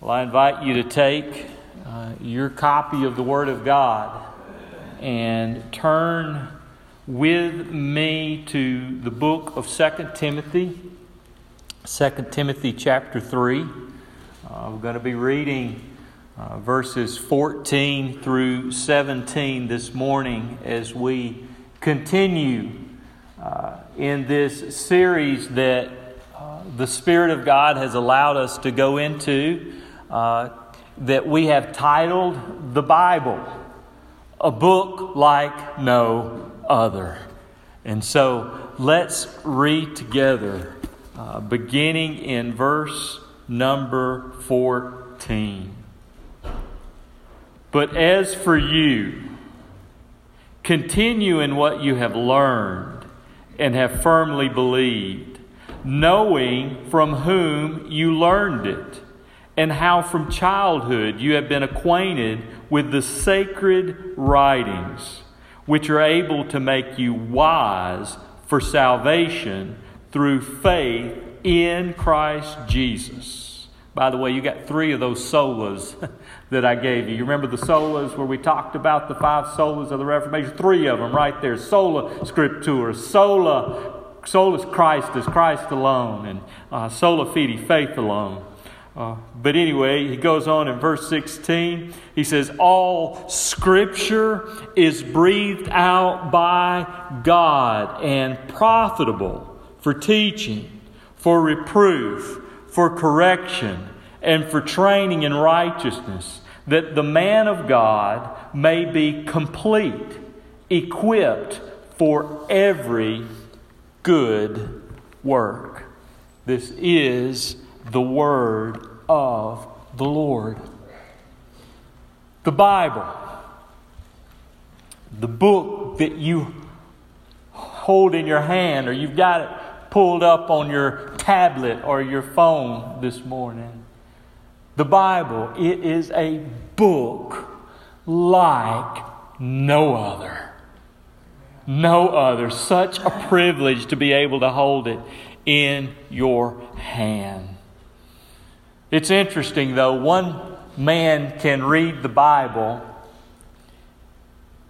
Well, I invite you to take uh, your copy of the Word of God and turn with me to the book of 2 Timothy, 2 Timothy chapter 3. Uh, we're going to be reading uh, verses 14 through 17 this morning as we continue uh, in this series that uh, the Spirit of God has allowed us to go into that we have titled the Bible, a book like no other. And so let's read together, uh, beginning in verse number 14. But as for you, continue in what you have learned and have firmly believed, knowing from whom you learned it and how from childhood you have been acquainted with the sacred writings, which are able to make you wise for salvation through faith in Christ Jesus. By the way, you got three of those solas that I gave you. You remember the solas where we talked about the five solas of the Reformation? Three of them right there. Sola Scriptura, sola, solus Christus Christ alone, and uh, sola fide, faith alone. Uh, but anyway, he goes on in verse 16. He says, All scripture is breathed out by God and profitable for teaching, for reproof, for correction, and for training in righteousness, that the man of God may be complete, equipped for every good work. This is the Word of the Lord. The Bible, the book that you hold in your hand, or you've got it pulled up on your tablet or your phone this morning. The Bible, it is a book like no other. No other. Such a privilege to be able to hold it in your hand. It's interesting, though, one man can read the Bible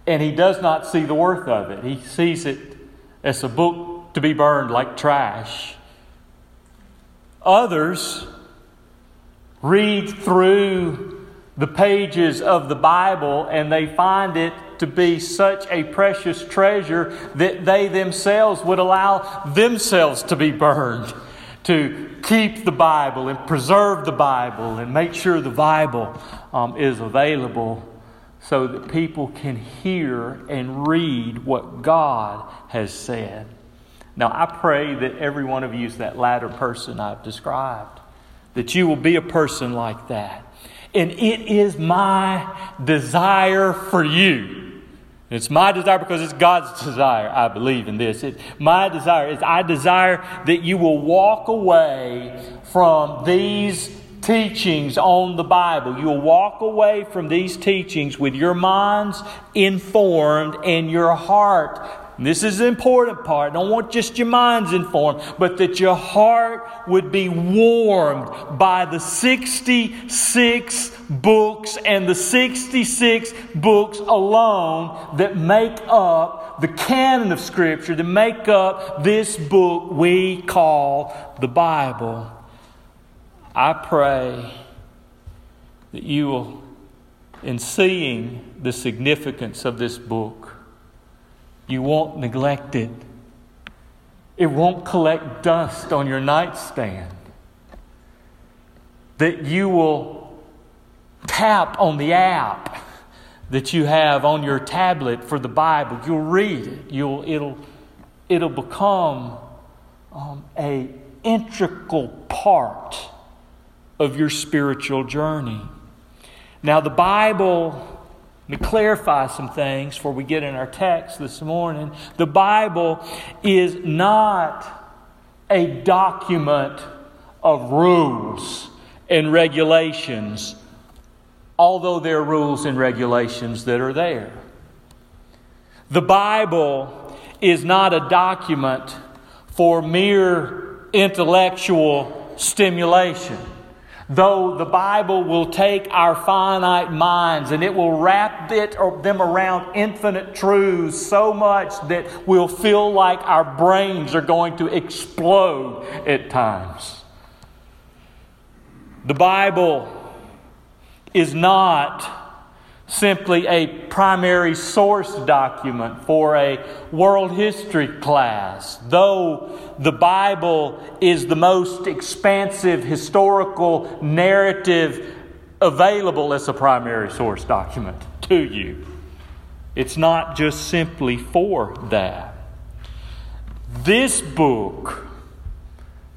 and he does not see the worth of it. He sees it as a book to be burned like trash. Others read through the pages of the Bible and they find it to be such a precious treasure that they themselves would allow themselves to be burned to keep the Bible and preserve the Bible and make sure the Bible um, is available so that people can hear and read what God has said. Now, I pray that every one of you is that latter person I've described, that you will be a person like that. And it is my desire for you it's my desire because it's God's desire. I believe in this. My desire is I desire that you will walk away from these teachings on the Bible. You'll walk away from these teachings with your minds informed and your heart this is the important part. I don't want just your minds informed, but that your heart would be warmed by the 66 books and the 66 books alone that make up the canon of Scripture, that make up this book we call the Bible. I pray that you will, in seeing the significance of this book, you won't neglect it. It won't collect dust on your nightstand. That you will tap on the app that you have on your tablet for the Bible. You'll read it. You'll, it'll, it'll become um, a integral part of your spiritual journey. Now, the Bible me clarify some things before we get in our text this morning. The Bible is not a document of rules and regulations, although there are rules and regulations that are there. The Bible is not a document for mere intellectual stimulation. Though the Bible will take our finite minds and it will wrap it or them around infinite truths so much that we'll feel like our brains are going to explode at times. The Bible is not simply a primary source document for a world history class, though the Bible is the most expansive historical narrative available as a primary source document to you. It's not just simply for that. This book,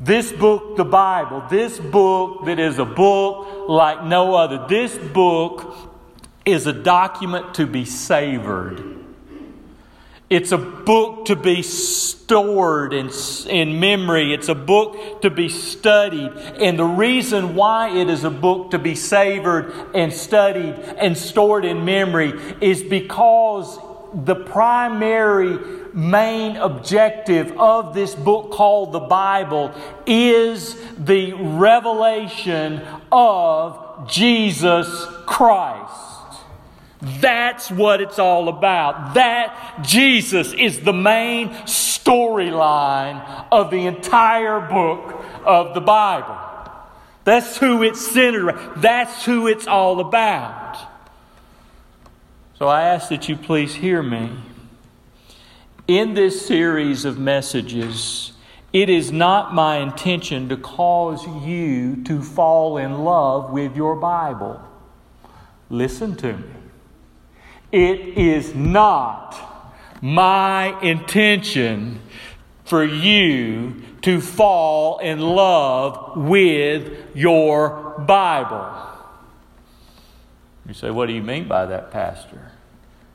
this book, the Bible, this book that is a book like no other, this book is a document to be savored. It's a book to be stored in, in memory. It's a book to be studied. And the reason why it is a book to be savored and studied and stored in memory is because the primary main objective of this book called the Bible is the revelation of Jesus Christ. That's what it's all about. That Jesus is the main storyline of the entire book of the Bible. That's who it's centered around. That's who it's all about. So I ask that you please hear me. In this series of messages, it is not my intention to cause you to fall in love with your Bible. Listen to me. It is not my intention for you to fall in love with your Bible. You say, What do you mean by that, Pastor?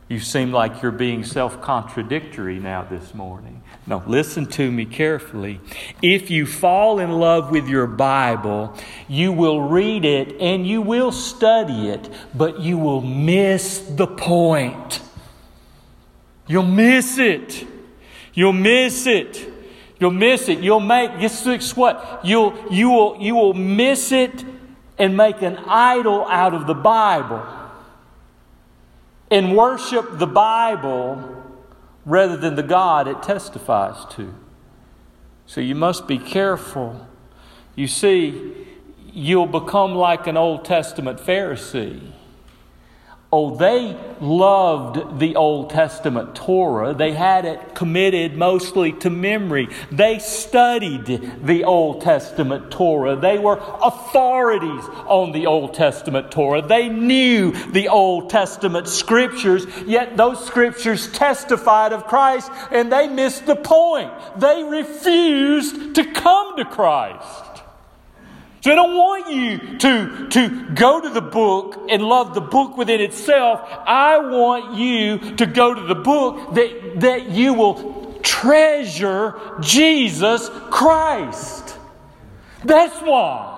You seem like you're being self contradictory now this morning. No, listen to me carefully. If you fall in love with your Bible, you will read it and you will study it, but you will miss the point. You'll miss it. You'll miss it. You'll miss it. You'll make guess what? You'll you will you will miss it and make an idol out of the Bible and worship the Bible rather than the God it testifies to. So you must be careful. You see, you'll become like an Old Testament Pharisee Oh, they loved the Old Testament Torah. They had it committed mostly to memory. They studied the Old Testament Torah. They were authorities on the Old Testament Torah. They knew the Old Testament scriptures, yet those scriptures testified of Christ and they missed the point. They refused to come to Christ. So I don't want you to, to go to the book and love the book within itself. I want you to go to the book that, that you will treasure Jesus Christ. That's why.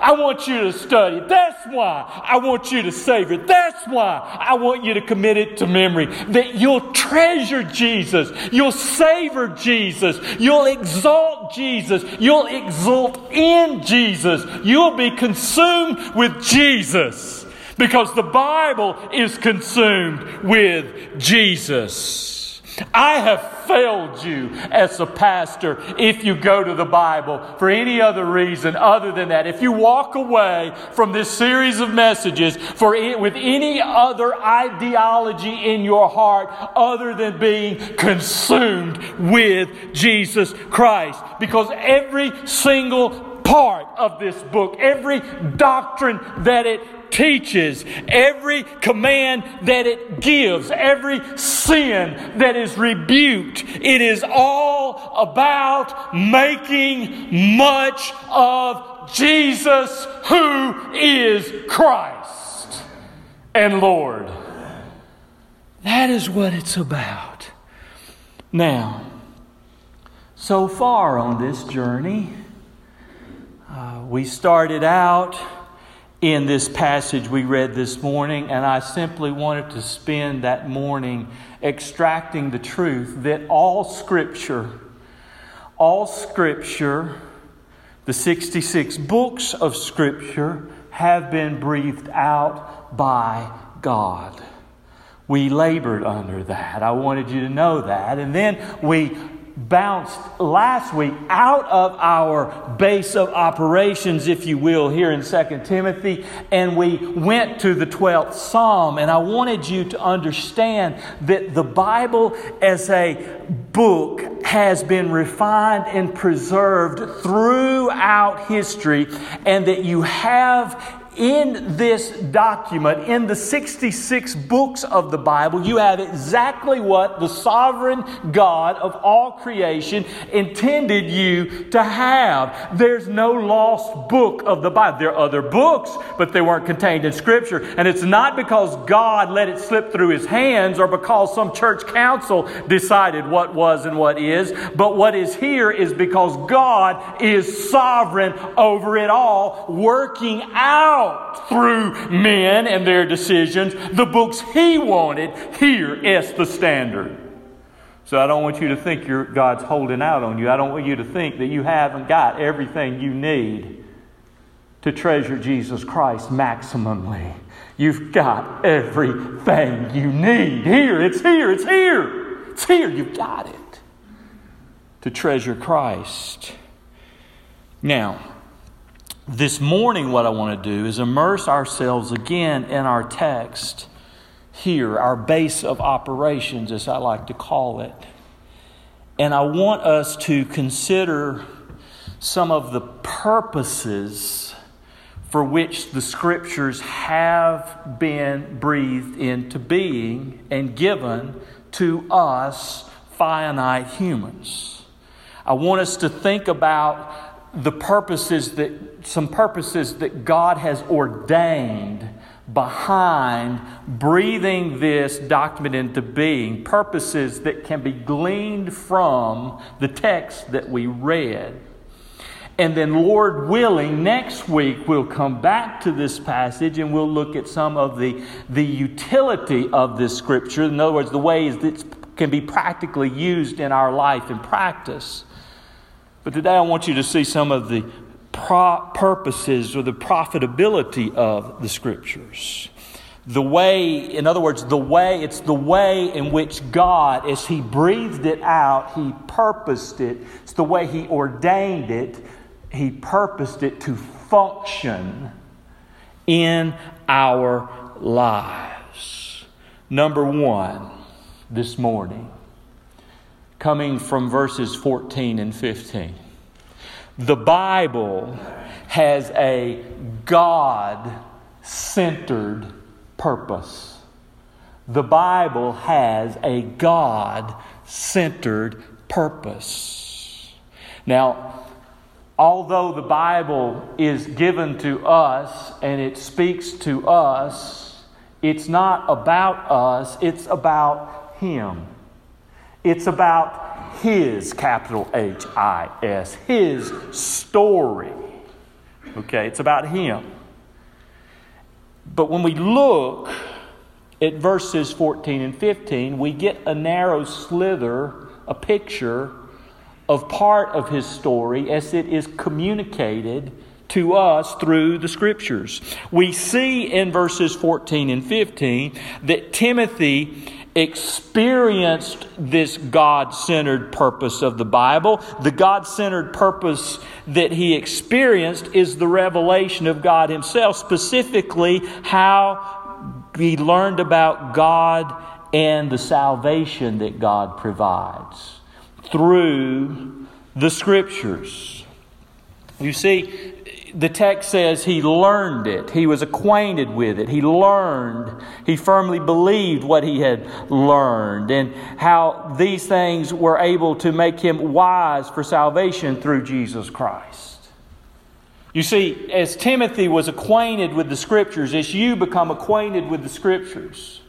I want you to study. That's why I want you to savor it. That's why I want you to commit it to memory. That you'll treasure Jesus. You'll savor Jesus. You'll exalt Jesus. You'll exult in Jesus. You'll be consumed with Jesus because the Bible is consumed with Jesus. I have failed you as a pastor if you go to the Bible for any other reason other than that. If you walk away from this series of messages for it, with any other ideology in your heart other than being consumed with Jesus Christ, because every single part of this book, every doctrine that it teaches, every command that it gives, every sin that is rebuked, it is all about making much of Jesus, who is Christ and Lord. That is what it's about. Now, so far on this journey, uh, we started out in this passage we read this morning, and I simply wanted to spend that morning extracting the truth that all Scripture, all Scripture The 66 books of Scripture have been breathed out by God. We labored under that. I wanted you to know that. And then we bounced last week out of our base of operations, if you will, here in 2 Timothy, and we went to the 12th Psalm. And I wanted you to understand that the Bible as a book has been refined and preserved throughout history, and that you have in this document, in the 66 books of the Bible, you have exactly what the sovereign God of all creation intended you to have. There's no lost book of the Bible. There are other books, but they weren't contained in Scripture. And it's not because God let it slip through his hands or because some church council decided what was and what is, but what is here is because God is sovereign over it all, working out out through men and their decisions the books he wanted. Here is the standard. So I don't want you to think your God's holding out on you. I don't want you to think that you haven't got everything you need to treasure Jesus Christ maximally. You've got everything you need. Here, it's here, it's here. It's here. You've got it to treasure Christ. Now, this morning, what I want to do is immerse ourselves again in our text here, our base of operations, as I like to call it. And I want us to consider some of the purposes for which the scriptures have been breathed into being and given to us finite humans. I want us to think about the purposes that some purposes that God has ordained behind breathing this document into being, purposes that can be gleaned from the text that we read. And then, Lord willing, next week we'll come back to this passage and we'll look at some of the, the utility of this scripture. In other words, the ways that can be practically used in our life and practice. But today I want you to see some of the pro- purposes or the profitability of the scriptures. The way, in other words, the way, it's the way in which God, as He breathed it out, He purposed it. It's the way He ordained it. He purposed it to function in our lives. Number one, this morning, coming from verses 14 and 15. The Bible has a God centered purpose. The Bible has a God centered purpose. Now, although the Bible is given to us and it speaks to us, it's not about us, it's about Him. It's about His, capital H I S, His story. Okay, it's about Him. But when we look at verses 14 and 15, we get a narrow slither, a picture of part of his story as it is communicated to us through the scriptures. We see in verses 14 and 15 that Timothy experienced this God centered purpose of the Bible. The God centered purpose that he experienced is the revelation of God himself, specifically how he learned about God and the salvation that God provides through the scriptures. You see, the text says he learned it. He was acquainted with it. He learned. He firmly believed what he had learned and how these things were able to make him wise for salvation through Jesus Christ. You see, as Timothy was acquainted with the Scriptures, as you become acquainted with the Scriptures,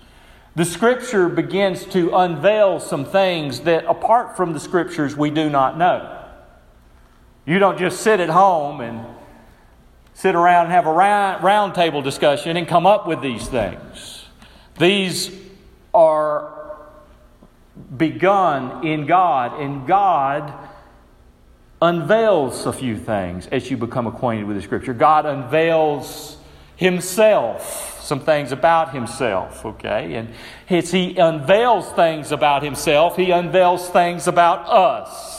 the Scripture begins to unveil some things that, apart from the Scriptures, we do not know. You don't just sit at home and sit around and have a round, round table discussion and come up with these things. These are begun in God, and God unveils a few things as you become acquainted with the Scripture. God unveils Himself, some things about Himself, okay? And as He unveils things about Himself, He unveils things about us.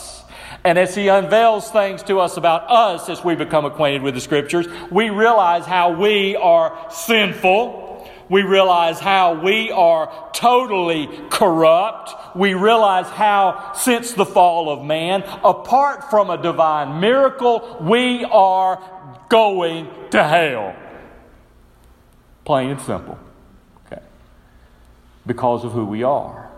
And as He unveils things to us about us as we become acquainted with the Scriptures, we realize how we are sinful we realize how we are totally corrupt. We realize how, since the fall of man, apart from a divine miracle, we are going to hell. Plain and simple. Okay. Because of who we are.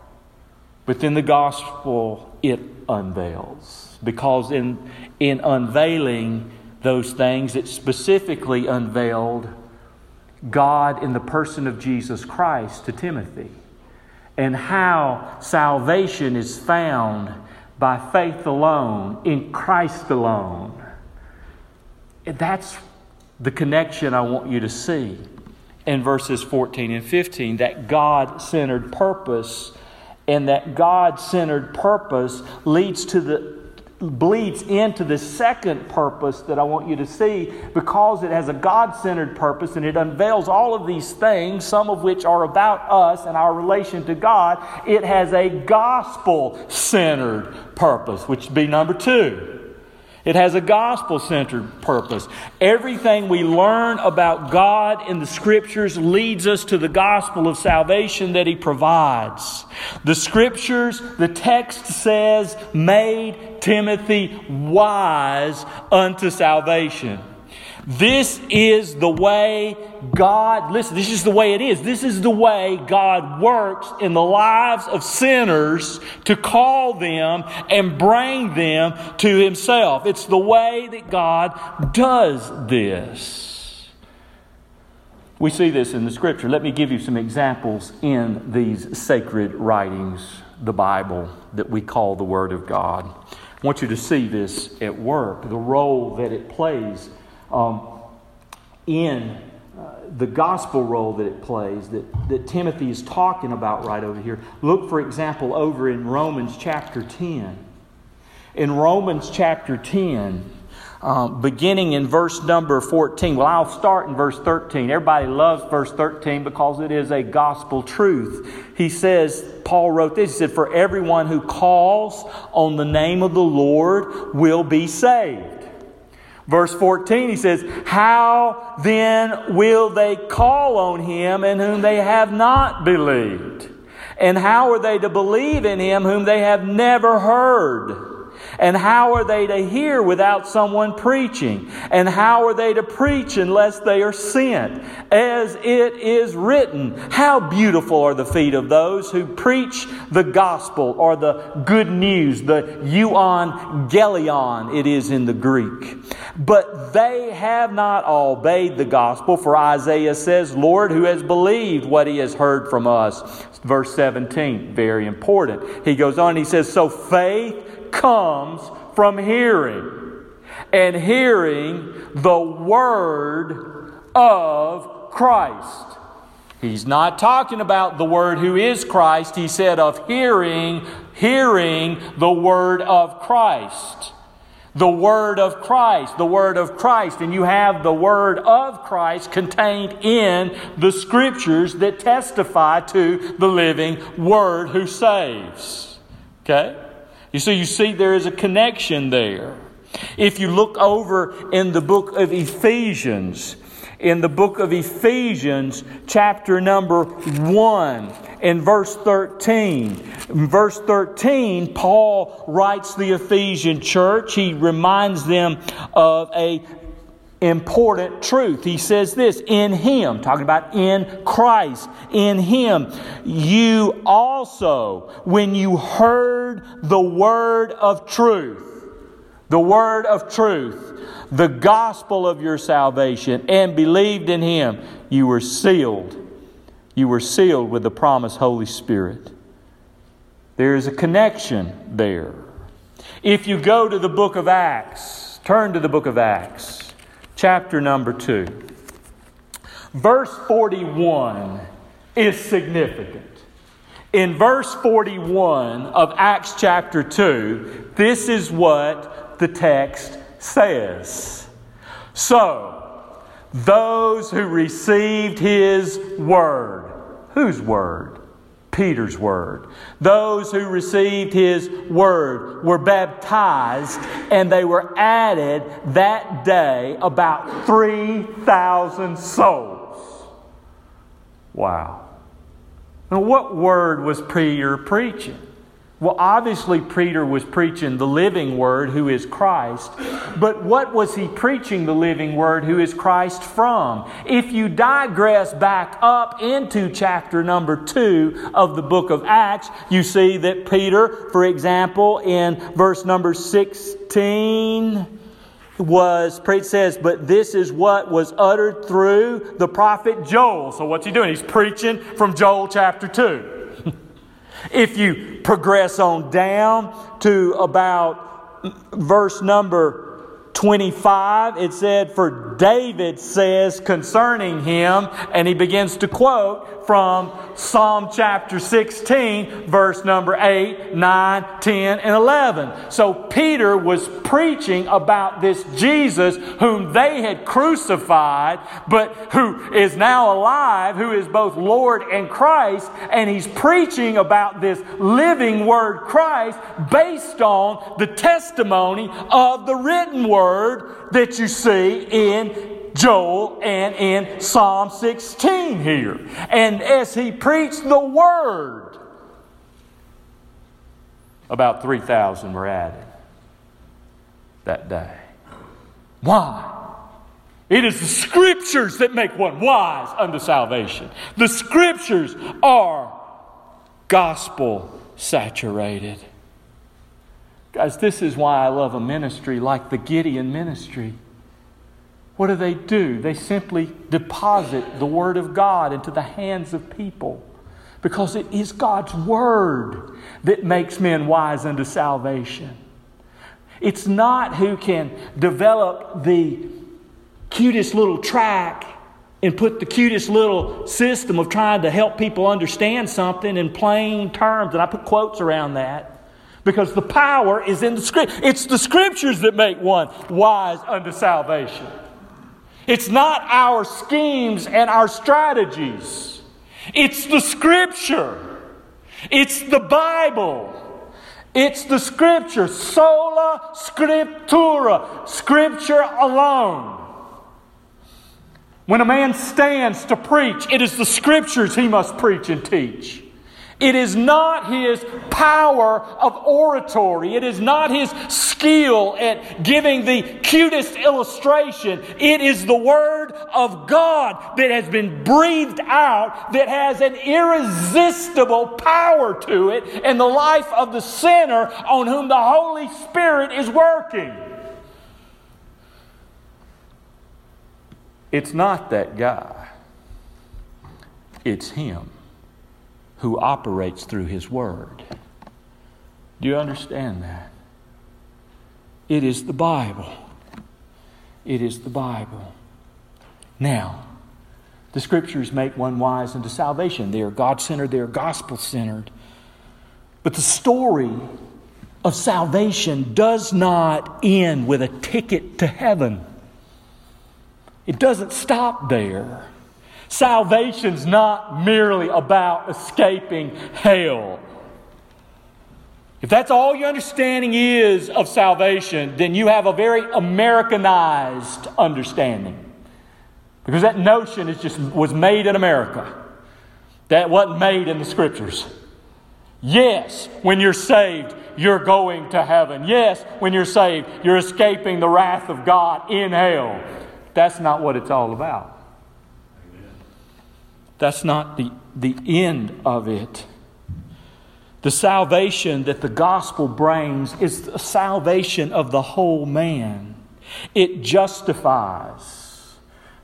But then the gospel, it unveils. Because in, in unveiling those things, it specifically unveiled God in the person of Jesus Christ to Timothy and how salvation is found by faith alone, in Christ alone. That's the connection I want you to see in verses 14 and 15 that God centered purpose and that God centered purpose leads to the bleeds into the second purpose that I want you to see because it has a God centered purpose and it unveils all of these things, some of which are about us and our relation to God. It has a gospel centered purpose, which would be number two. It has a gospel centered purpose. Everything we learn about God in the scriptures leads us to the gospel of salvation that He provides. The scriptures, the text says, made Timothy wise unto salvation. This is the way God, listen, this is the way it is. This is the way God works in the lives of sinners to call them and bring them to Himself. It's the way that God does this. We see this in the Scripture. Let me give you some examples in these sacred writings, the Bible, that we call the Word of God. I want you to see this at work, the role that it plays um, in uh, the gospel role that it plays that, that Timothy is talking about right over here. Look, for example, over in Romans chapter 10. In Romans chapter 10, um, beginning in verse number 14. Well, I'll start in verse 13. Everybody loves verse 13 because it is a gospel truth. He says, Paul wrote this, he said, For everyone who calls on the name of the Lord will be saved. Verse 14, he says, How then will they call on him in whom they have not believed? And how are they to believe in him whom they have never heard? And how are they to hear without someone preaching? And how are they to preach unless they are sent? As it is written, how beautiful are the feet of those who preach the gospel or the good news, the euangelion, it is in the Greek. But they have not obeyed the gospel, for Isaiah says, Lord, who has believed what he has heard from us? Verse 17, very important. He goes on, he says, So faith comes from hearing, and hearing the Word of Christ. He's not talking about the Word who is Christ. He said of hearing, hearing the Word of Christ. The Word of Christ, the Word of Christ. And you have the Word of Christ contained in the Scriptures that testify to the living Word who saves. Okay? You see, you see there is a connection there. If you look over in the book of Ephesians, in the book of Ephesians, chapter number 1, in verse 13. In verse 13, Paul writes the Ephesian church. He reminds them of a important truth. He says this in Him, talking about in Christ, in Him, you also, when you heard the word of truth, the word of truth, the gospel of your salvation, and believed in Him, you were sealed. You were sealed with the promised Holy Spirit. There is a connection there. If you go to the book of Acts, turn to the book of Acts chapter number 2. Verse 41 is significant. In verse 41 of Acts chapter 2, this is what the text says. So, those who received his word, whose word? Peter's word. Those who received his word were baptized, and they were added that day about 3,000 souls. Wow. Now, what word was Peter preaching? Well, obviously, Peter was preaching the living word, who is Christ. But what was he preaching the living word, who is Christ, from? If you digress back up into chapter number two of the book of Acts, you see that Peter, for example, in verse number 16, was, it says, but this is what was uttered through the prophet Joel. So what's he doing? He's preaching from Joel chapter 2. If you progress on down to about verse number 25, it said, For David says concerning him, and he begins to quote from Psalm chapter 16, verse number 8, 9, 10, and 11. So Peter was preaching about this Jesus whom they had crucified, but who is now alive, who is both Lord and Christ, and he's preaching about this living word Christ based on the testimony of the written word that you see in Joel and in Psalm 16 here. And as he preached the word, about 3,000 were added that day. Why? It is the scriptures that make one wise unto salvation. The scriptures are gospel saturated. Guys, this is why I love a ministry like the Gideon ministry. What do they do? They simply deposit the Word of God into the hands of people because it is God's Word that makes men wise unto salvation. It's not who can develop the cutest little track and put the cutest little system of trying to help people understand something in plain terms. And I put quotes around that because the power is in the script. It's the scriptures that make one wise unto salvation. It's not our schemes and our strategies. It's the Scripture. It's the Bible. It's the Scripture. Sola Scriptura. Scripture alone. When a man stands to preach, it is the Scriptures he must preach and teach. It is not his power of oratory. It is not his skill at giving the cutest illustration. It is the Word of God that has been breathed out that has an irresistible power to it in the life of the sinner on whom the Holy Spirit is working. It's not that guy, it's him who operates through His Word. Do you understand that? It is the Bible. It is the Bible. Now, the Scriptures make one wise unto salvation. They are God centered, they are gospel centered. But the story of salvation does not end with a ticket to heaven. It doesn't stop there. Salvation's not merely about escaping hell. If that's all your understanding is of salvation, then you have a very Americanized understanding. Because that notion is just was made in America. That wasn't made in the scriptures. Yes, when you're saved, you're going to heaven. Yes, when you're saved, you're escaping the wrath of God in hell. That's not what it's all about. That's not the, the end of it. The salvation that the gospel brings is the salvation of the whole man. It justifies,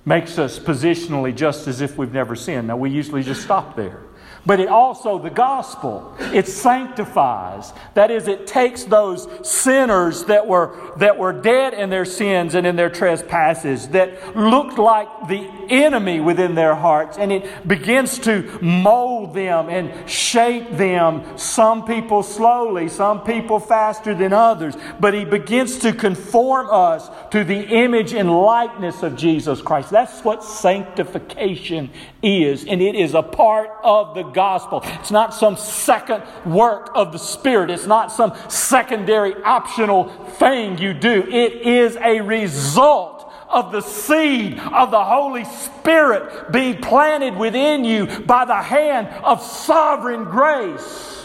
makes us positionally just as if we've never sinned. Now, we usually just stop there. But it also the gospel. It sanctifies. That is, it takes those sinners that were, that were dead in their sins and in their trespasses, that looked like the enemy within their hearts, and it begins to mold them and shape them. Some people slowly, some people faster than others, but he begins to conform us to the image and likeness of Jesus Christ. That's what sanctification is, and it is a part of the gospel. It's not some second work of the Spirit, it's not some secondary optional thing you do. It is a result of the seed of the Holy Spirit being planted within you by the hand of sovereign grace.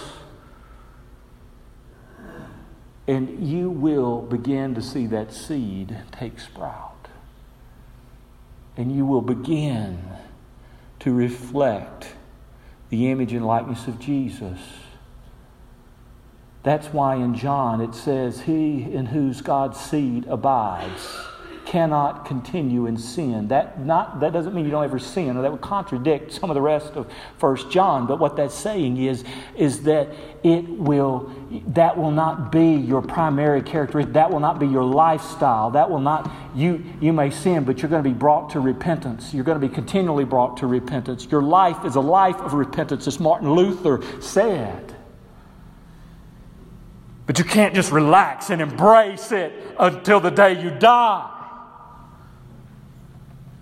And you will begin to see that seed take sprout. And you will begin to reflect the image and likeness of Jesus. That's why in John it says, He in whose God's seed abides cannot continue in sin. That, not, that doesn't mean you don't ever sin, or that would contradict some of the rest of First John. But what that's saying is, is that it will, that will not be your primary characteristic. That will not be your lifestyle. That will not, you, you may sin, but you're going to be brought to repentance. You're going to be continually brought to repentance. Your life is a life of repentance, as Martin Luther said. But you can't just relax and embrace it until the day you die.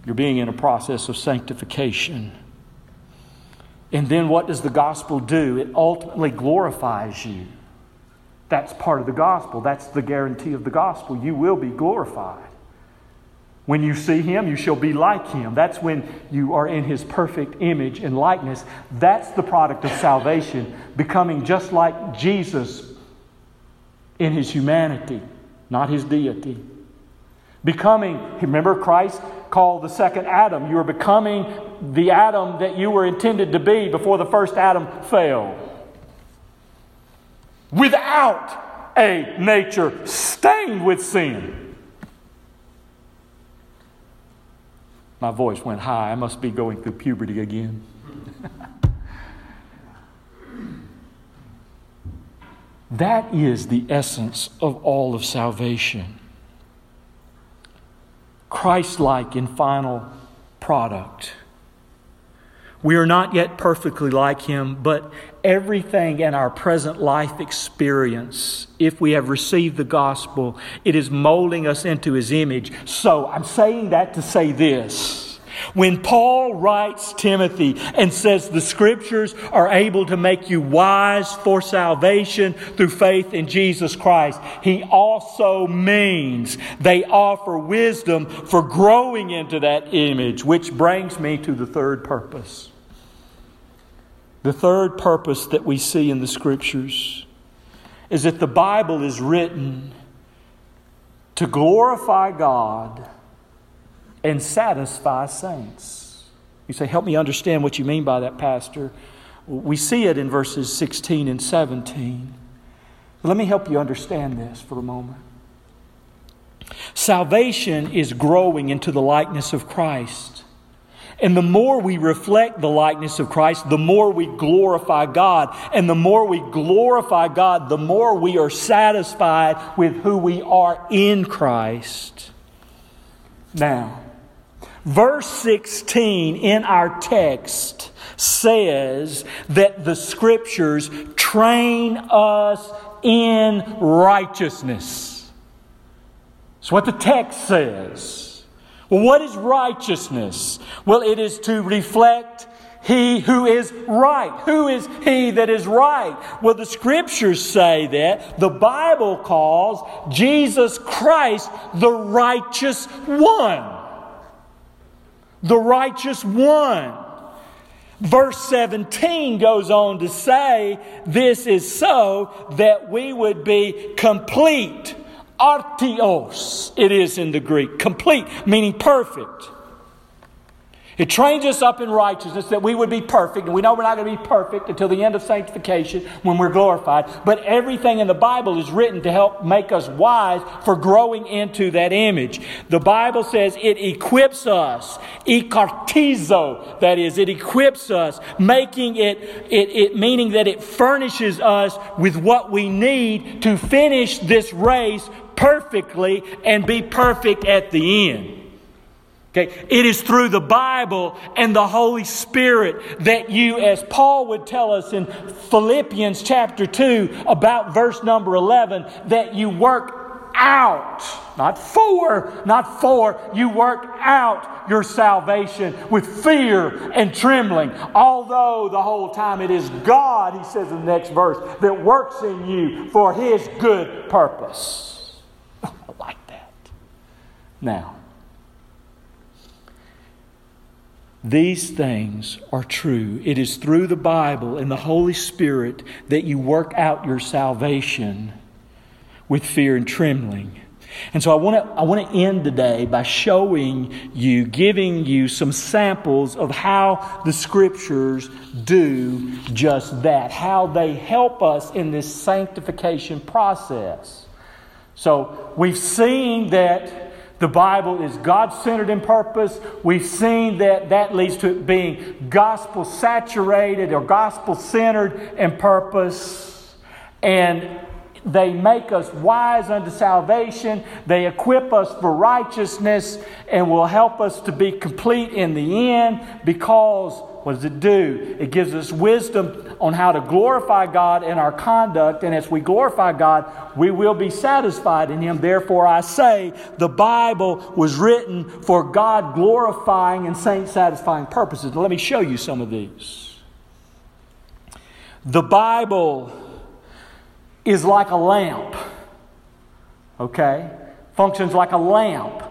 You're being in a process of sanctification. And then what does the gospel do? It ultimately glorifies you. That's part of the gospel. That's the guarantee of the gospel. You will be glorified. When you see him, you shall be like him. That's when you are in his perfect image and likeness. That's the product of salvation, becoming just like Jesus in his humanity, not his deity. Becoming, remember Christ called the second Adam. You are becoming the Adam that you were intended to be before the first Adam fell. Without a nature stained with sin. My voice went high. I must be going through puberty again. that is the essence of all of salvation. Christ like in final product. We are not yet perfectly like Him, but everything in our present life experience, if we have received the gospel, it is molding us into His image. So I'm saying that to say this. When Paul writes Timothy and says the scriptures are able to make you wise for salvation through faith in Jesus Christ, he also means they offer wisdom for growing into that image, which brings me to the third purpose. The third purpose that we see in the scriptures is that the Bible is written to glorify God and satisfy saints. You say, Help me understand what you mean by that, Pastor. We see it in verses 16 and 17. Let me help you understand this for a moment. Salvation is growing into the likeness of Christ. And the more we reflect the likeness of Christ, the more we glorify God. And the more we glorify God, the more we are satisfied with who we are in Christ. Now, Verse 16 in our text says that the scriptures train us in righteousness. That's what the text says. Well, what is righteousness? Well, it is to reflect he who is right. Who is he that is right? Well, the scriptures say that. The Bible calls Jesus Christ the righteous one the righteous one. Verse 17 goes on to say, This is so that we would be complete. Artios, it is in the Greek. Complete, meaning perfect. It trains us up in righteousness that we would be perfect. And we know we're not going to be perfect until the end of sanctification when we're glorified. But everything in the Bible is written to help make us wise for growing into that image. The Bible says it equips us, exartizo, that is, it equips us, making it, it, it meaning that it furnishes us with what we need to finish this race perfectly and be perfect at the end. Okay, it is through the Bible and the Holy Spirit that you, as Paul would tell us in Philippians chapter 2, about verse number 11, that you work out, not for, not for, you work out your salvation with fear and trembling. Although the whole time it is God, he says in the next verse, that works in you for his good purpose. I like that. Now, These things are true. It is through the Bible and the Holy Spirit that you work out your salvation with fear and trembling. And so I want to I want to end today by showing you, giving you some samples of how the scriptures do just that, how they help us in this sanctification process. So we've seen that the Bible is God centered in purpose. We've seen that that leads to it being gospel saturated or gospel centered in purpose. And they make us wise unto salvation. They equip us for righteousness and will help us to be complete in the end because what does it do? It gives us wisdom on how to glorify God in our conduct. And as we glorify God, we will be satisfied in Him. Therefore, I say the Bible was written for God glorifying and saint satisfying purposes. Let me show you some of these. The Bible is like a lamp, okay? Functions like a lamp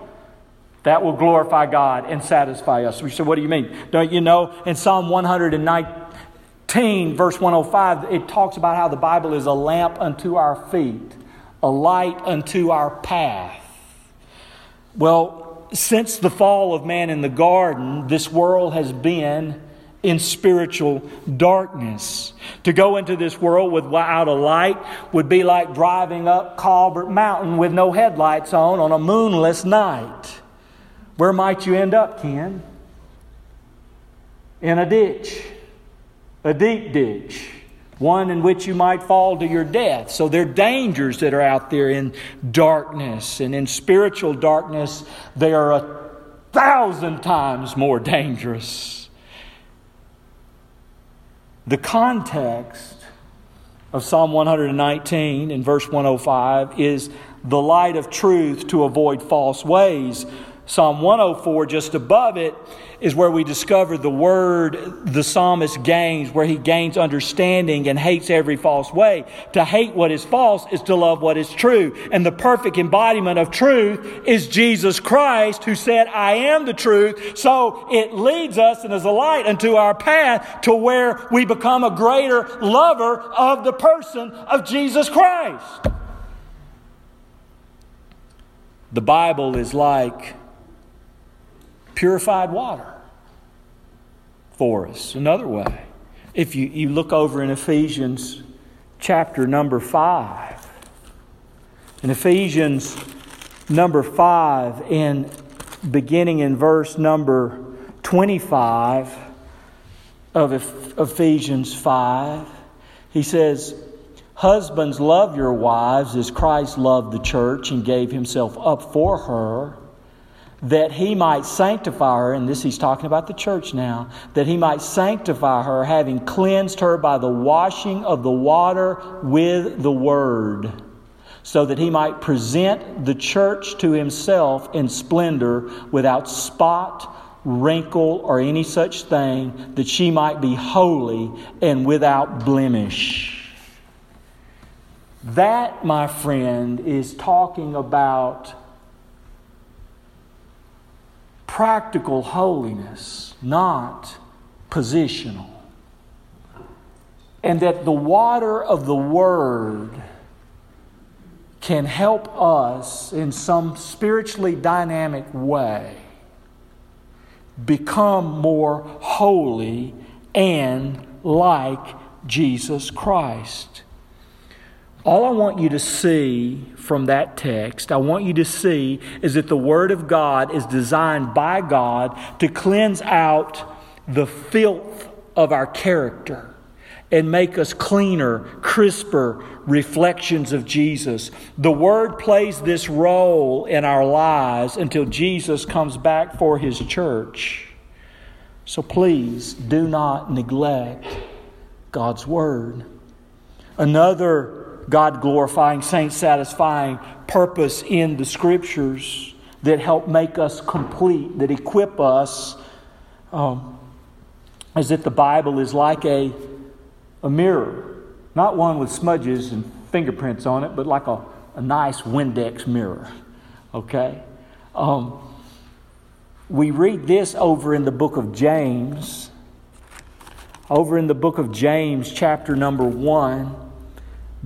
that will glorify God and satisfy us. We said, What do you mean? Don't you know? In Psalm 119, verse 105, it talks about how the Bible is a lamp unto our feet, a light unto our path. Well, since the fall of man in the garden, this world has been in spiritual darkness. To go into this world without a light would be like driving up Colbert Mountain with no headlights on on a moonless night. Where might you end up, Ken? In a ditch, a deep ditch, one in which you might fall to your death. So there are dangers that are out there in darkness, and in spiritual darkness, they are a thousand times more dangerous. The context of Psalm 119 in verse 105 is the light of truth to avoid false ways. Psalm 104, just above it, is where we discover the word the psalmist gains, where he gains understanding and hates every false way. To hate what is false is to love what is true. And the perfect embodiment of truth is Jesus Christ, who said, I am the truth. So it leads us and is a light unto our path to where we become a greater lover of the person of Jesus Christ. The Bible is like purified water for us. Another way, if you, you look over in Ephesians chapter number 5, in Ephesians number 5, in beginning in verse number 25 of Ephesians 5, he says, Husbands, love your wives as Christ loved the church and gave himself up for her that he might sanctify her, and this he's talking about the church now, that he might sanctify her, having cleansed her by the washing of the water with the word, so that he might present the church to himself in splendor without spot, wrinkle, or any such thing, that she might be holy and without blemish. That, my friend, is talking about practical holiness, not positional. And that the water of the Word can help us in some spiritually dynamic way become more holy and like Jesus Christ. All I want you to see from that text, I want you to see is that the Word of God is designed by God to cleanse out the filth of our character and make us cleaner, crisper reflections of Jesus. The Word plays this role in our lives until Jesus comes back for His church. So please do not neglect God's Word. Another God glorifying, saint satisfying purpose in the Scriptures that help make us complete, that equip us, um, that the Bible is like a, a mirror. Not one with smudges and fingerprints on it, but like a, a nice Windex mirror. Okay? Um, we read this over in the book of James over in the book of James, chapter number 1,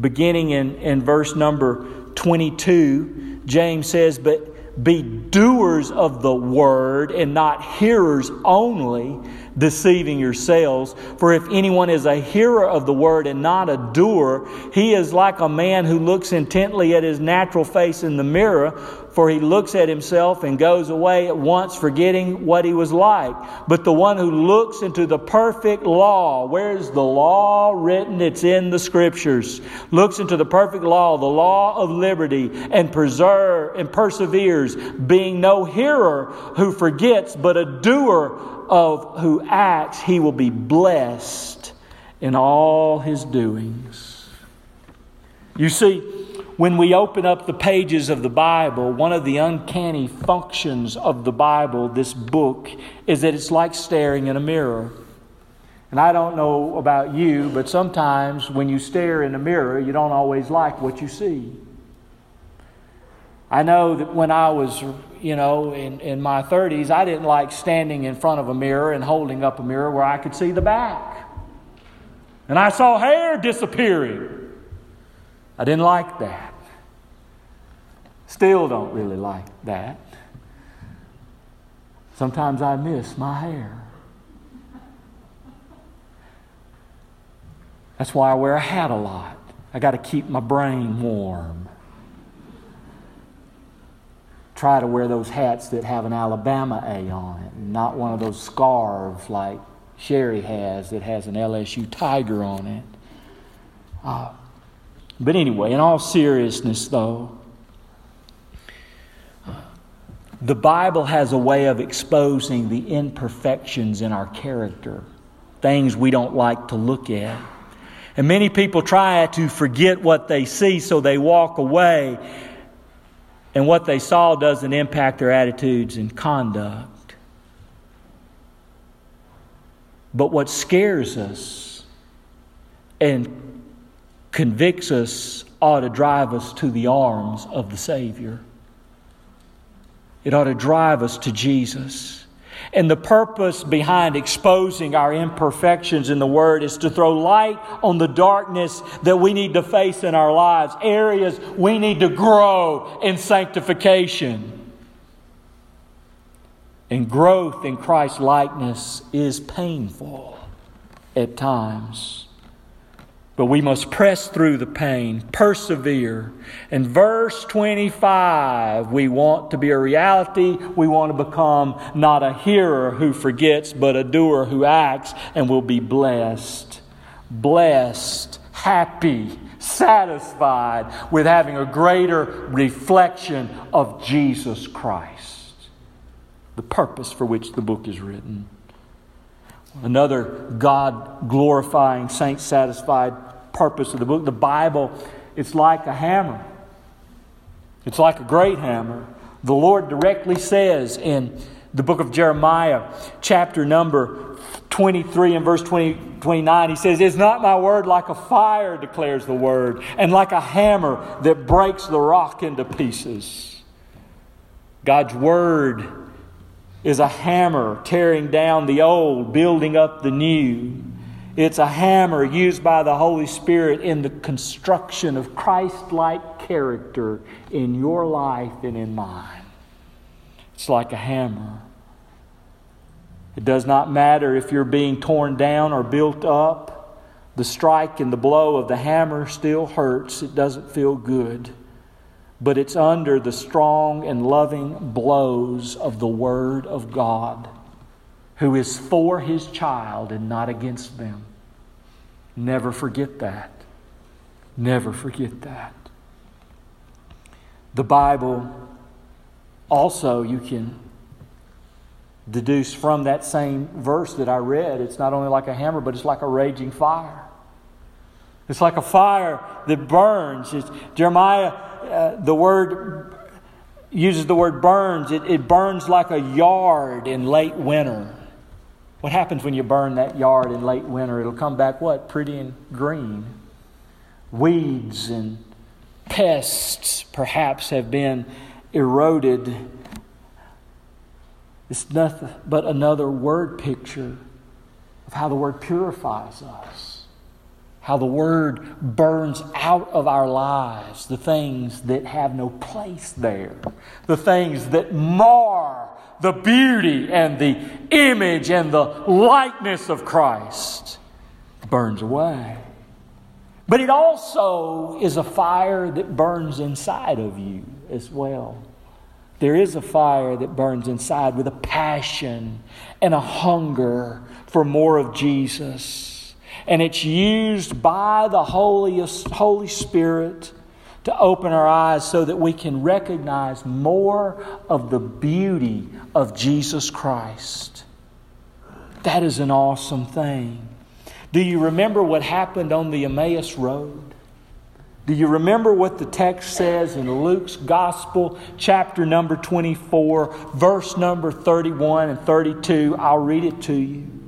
beginning in, in verse number 22, James says, But be doers of the word and not hearers only, deceiving yourselves. For if anyone is a hearer of the word and not a doer, he is like a man who looks intently at his natural face in the mirror for he looks at himself and goes away at once, forgetting what he was like. But the one who looks into the perfect law, where's the law written? It's in the scriptures. Looks into the perfect law, the law of liberty, and preserve and perseveres, being no hearer who forgets, but a doer of who acts, he will be blessed in all his doings. You see, when we open up the pages of the Bible, one of the uncanny functions of the Bible, this book, is that it's like staring in a mirror. And I don't know about you, but sometimes when you stare in a mirror, you don't always like what you see. I know that when I was, you know, in, in my 30s, I didn't like standing in front of a mirror and holding up a mirror where I could see the back. And I saw hair disappearing. I didn't like that. Still don't really like that. Sometimes I miss my hair. That's why I wear a hat a lot. I got to keep my brain warm. Try to wear those hats that have an Alabama A on it, not one of those scarves like Sherry has that has an LSU tiger on it. Uh, but anyway, in all seriousness, though, the Bible has a way of exposing the imperfections in our character, things we don't like to look at. And many people try to forget what they see, so they walk away, and what they saw doesn't impact their attitudes and conduct. But what scares us and convicts us ought to drive us to the arms of the Savior. It ought to drive us to Jesus. And the purpose behind exposing our imperfections in the Word is to throw light on the darkness that we need to face in our lives, areas we need to grow in sanctification. And growth in Christ's likeness is painful at times. But we must press through the pain, persevere. In verse 25, we want to be a reality. We want to become not a hearer who forgets, but a doer who acts and will be blessed. Blessed, happy, satisfied with having a greater reflection of Jesus Christ. The purpose for which the book is written. Another God glorifying, saint satisfied purpose of the book. The Bible, it's like a hammer, it's like a great hammer. The Lord directly says in the book of Jeremiah, chapter number 23 and verse 20, 29, he says, Is not my word like a fire, declares the word, and like a hammer that breaks the rock into pieces? God's word is a hammer tearing down the old, building up the new. It's a hammer used by the Holy Spirit in the construction of Christ like character in your life and in mine. It's like a hammer. It does not matter if you're being torn down or built up. The strike and the blow of the hammer still hurts. It doesn't feel good. But it's under the strong and loving blows of the Word of God, who is for His child and not against them. Never forget that. Never forget that. The Bible also, you can deduce from that same verse that I read, it's not only like a hammer, but it's like a raging fire. It's like a fire that burns. It's, Jeremiah, uh, the word uses the word burns. It, it burns like a yard in late winter. What happens when you burn that yard in late winter? It'll come back what? Pretty and green. Weeds and pests perhaps have been eroded it's nothing but another word picture of how the Word purifies us, how the Word burns out of our lives the things that have no place there, the things that mar the beauty and the image and the likeness of Christ. Burns away. But it also is a fire that burns inside of you as well. There is a fire that burns inside with a passion and a hunger for more of Jesus. And it's used by the Holy, Holy Spirit to open our eyes so that we can recognize more of the beauty of Jesus Christ. That is an awesome thing. Do you remember what happened on the Emmaus Road? Do you remember what the text says in Luke's Gospel, chapter number 24, verse number 31 and 32? I'll read it to you.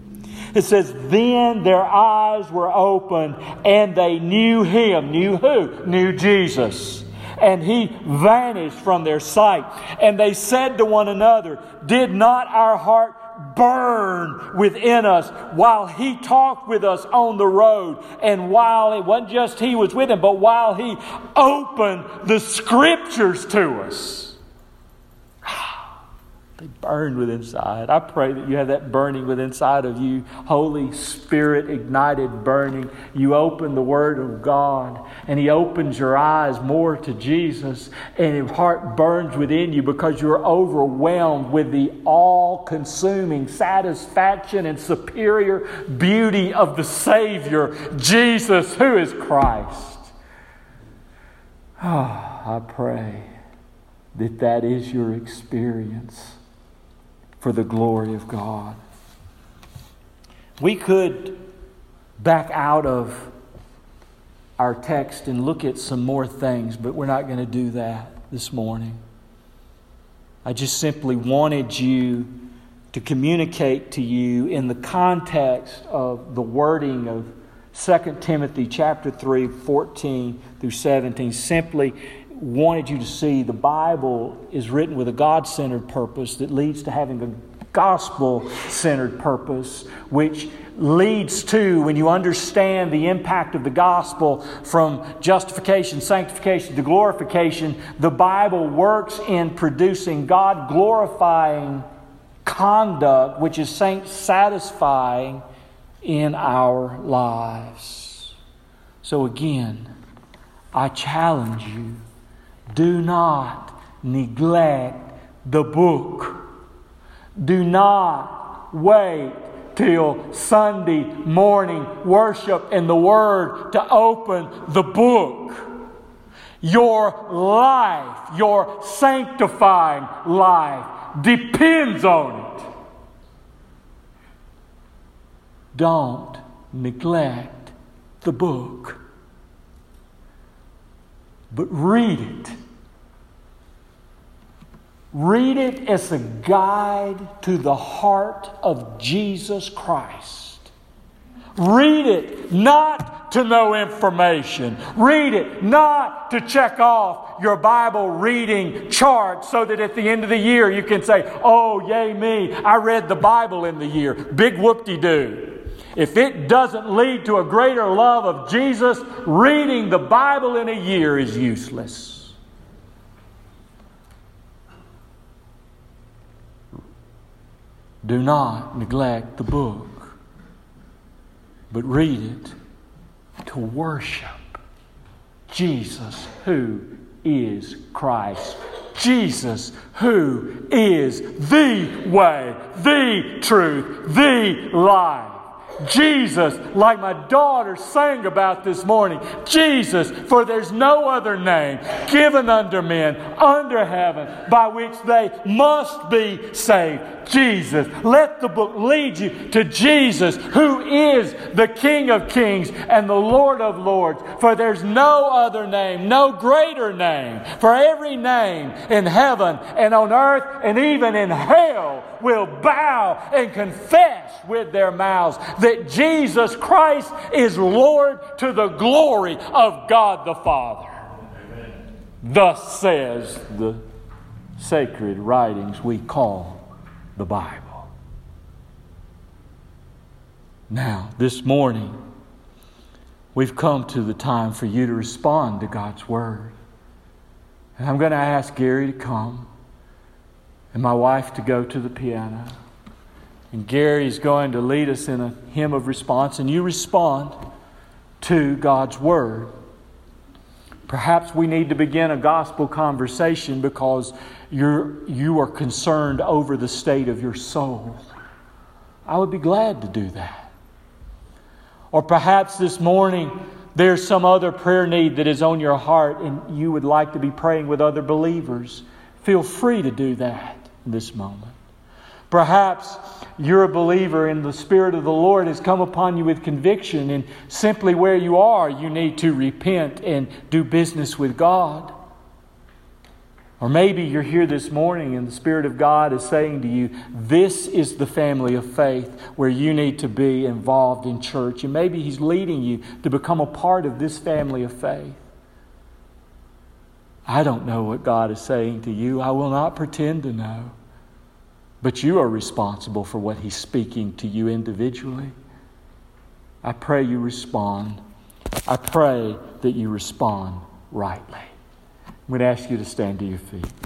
It says, Then their eyes were opened, and they knew him. Knew who? Knew Jesus. And he vanished from their sight. And they said to one another, Did not our heart burn within us while he talked with us on the road and while it wasn't just he was with him, but while he opened the scriptures to us. They burned with inside. I pray that you have that burning with inside of you. Holy Spirit ignited burning. You open the Word of God and He opens your eyes more to Jesus and your heart burns within you because you're overwhelmed with the all consuming satisfaction and superior beauty of the Savior, Jesus, who is Christ. Oh, I pray that that is your experience for the glory of God. We could back out of our text and look at some more things, but we're not going to do that this morning. I just simply wanted you to communicate to you in the context of the wording of 2 Timothy chapter 3 14 through 17 simply wanted you to see the Bible is written with a God centered purpose that leads to having a gospel centered purpose, which leads to, when you understand the impact of the gospel from justification, sanctification to glorification, the Bible works in producing God glorifying conduct, which is saint satisfying in our lives. So, again, I challenge you do not neglect the book. Do not wait till Sunday morning worship in the Word to open the book. Your life, your sanctifying life, depends on it. Don't neglect the book but read it. Read it as a guide to the heart of Jesus Christ. Read it not to know information. Read it not to check off your Bible reading chart so that at the end of the year you can say, Oh, yay me, I read the Bible in the year. Big whoop de doo. If it doesn't lead to a greater love of Jesus, reading the Bible in a year is useless. Do not neglect the book, but read it to worship Jesus, who is Christ. Jesus, who is the way, the truth, the life. Jesus, like my daughter sang about this morning, Jesus, for there's no other name given under men, under heaven, by which they must be saved. Jesus. Let the book lead you to Jesus, who is the King of kings and the Lord of lords. For there's no other name, no greater name. For every name in heaven and on earth and even in hell will bow and confess with their mouths that Jesus Christ is Lord to the glory of God the Father. Thus says the sacred writings we call the Bible. Now, this morning, we've come to the time for you to respond to God's Word. And I'm going to ask Gary to come and my wife to go to the piano. And Gary is going to lead us in a hymn of response, and you respond to God's Word. Perhaps we need to begin a gospel conversation because you're, you are concerned over the state of your soul. I would be glad to do that. Or perhaps this morning there's some other prayer need that is on your heart and you would like to be praying with other believers. Feel free to do that this moment. Perhaps you're a believer and the Spirit of the Lord has come upon you with conviction, and simply where you are, you need to repent and do business with God. Or maybe you're here this morning and the Spirit of God is saying to you, This is the family of faith where you need to be involved in church. And maybe He's leading you to become a part of this family of faith. I don't know what God is saying to you. I will not pretend to know. But you are responsible for what He's speaking to you individually. I pray you respond. I pray that you respond rightly. I'm going to ask you to stand to your feet.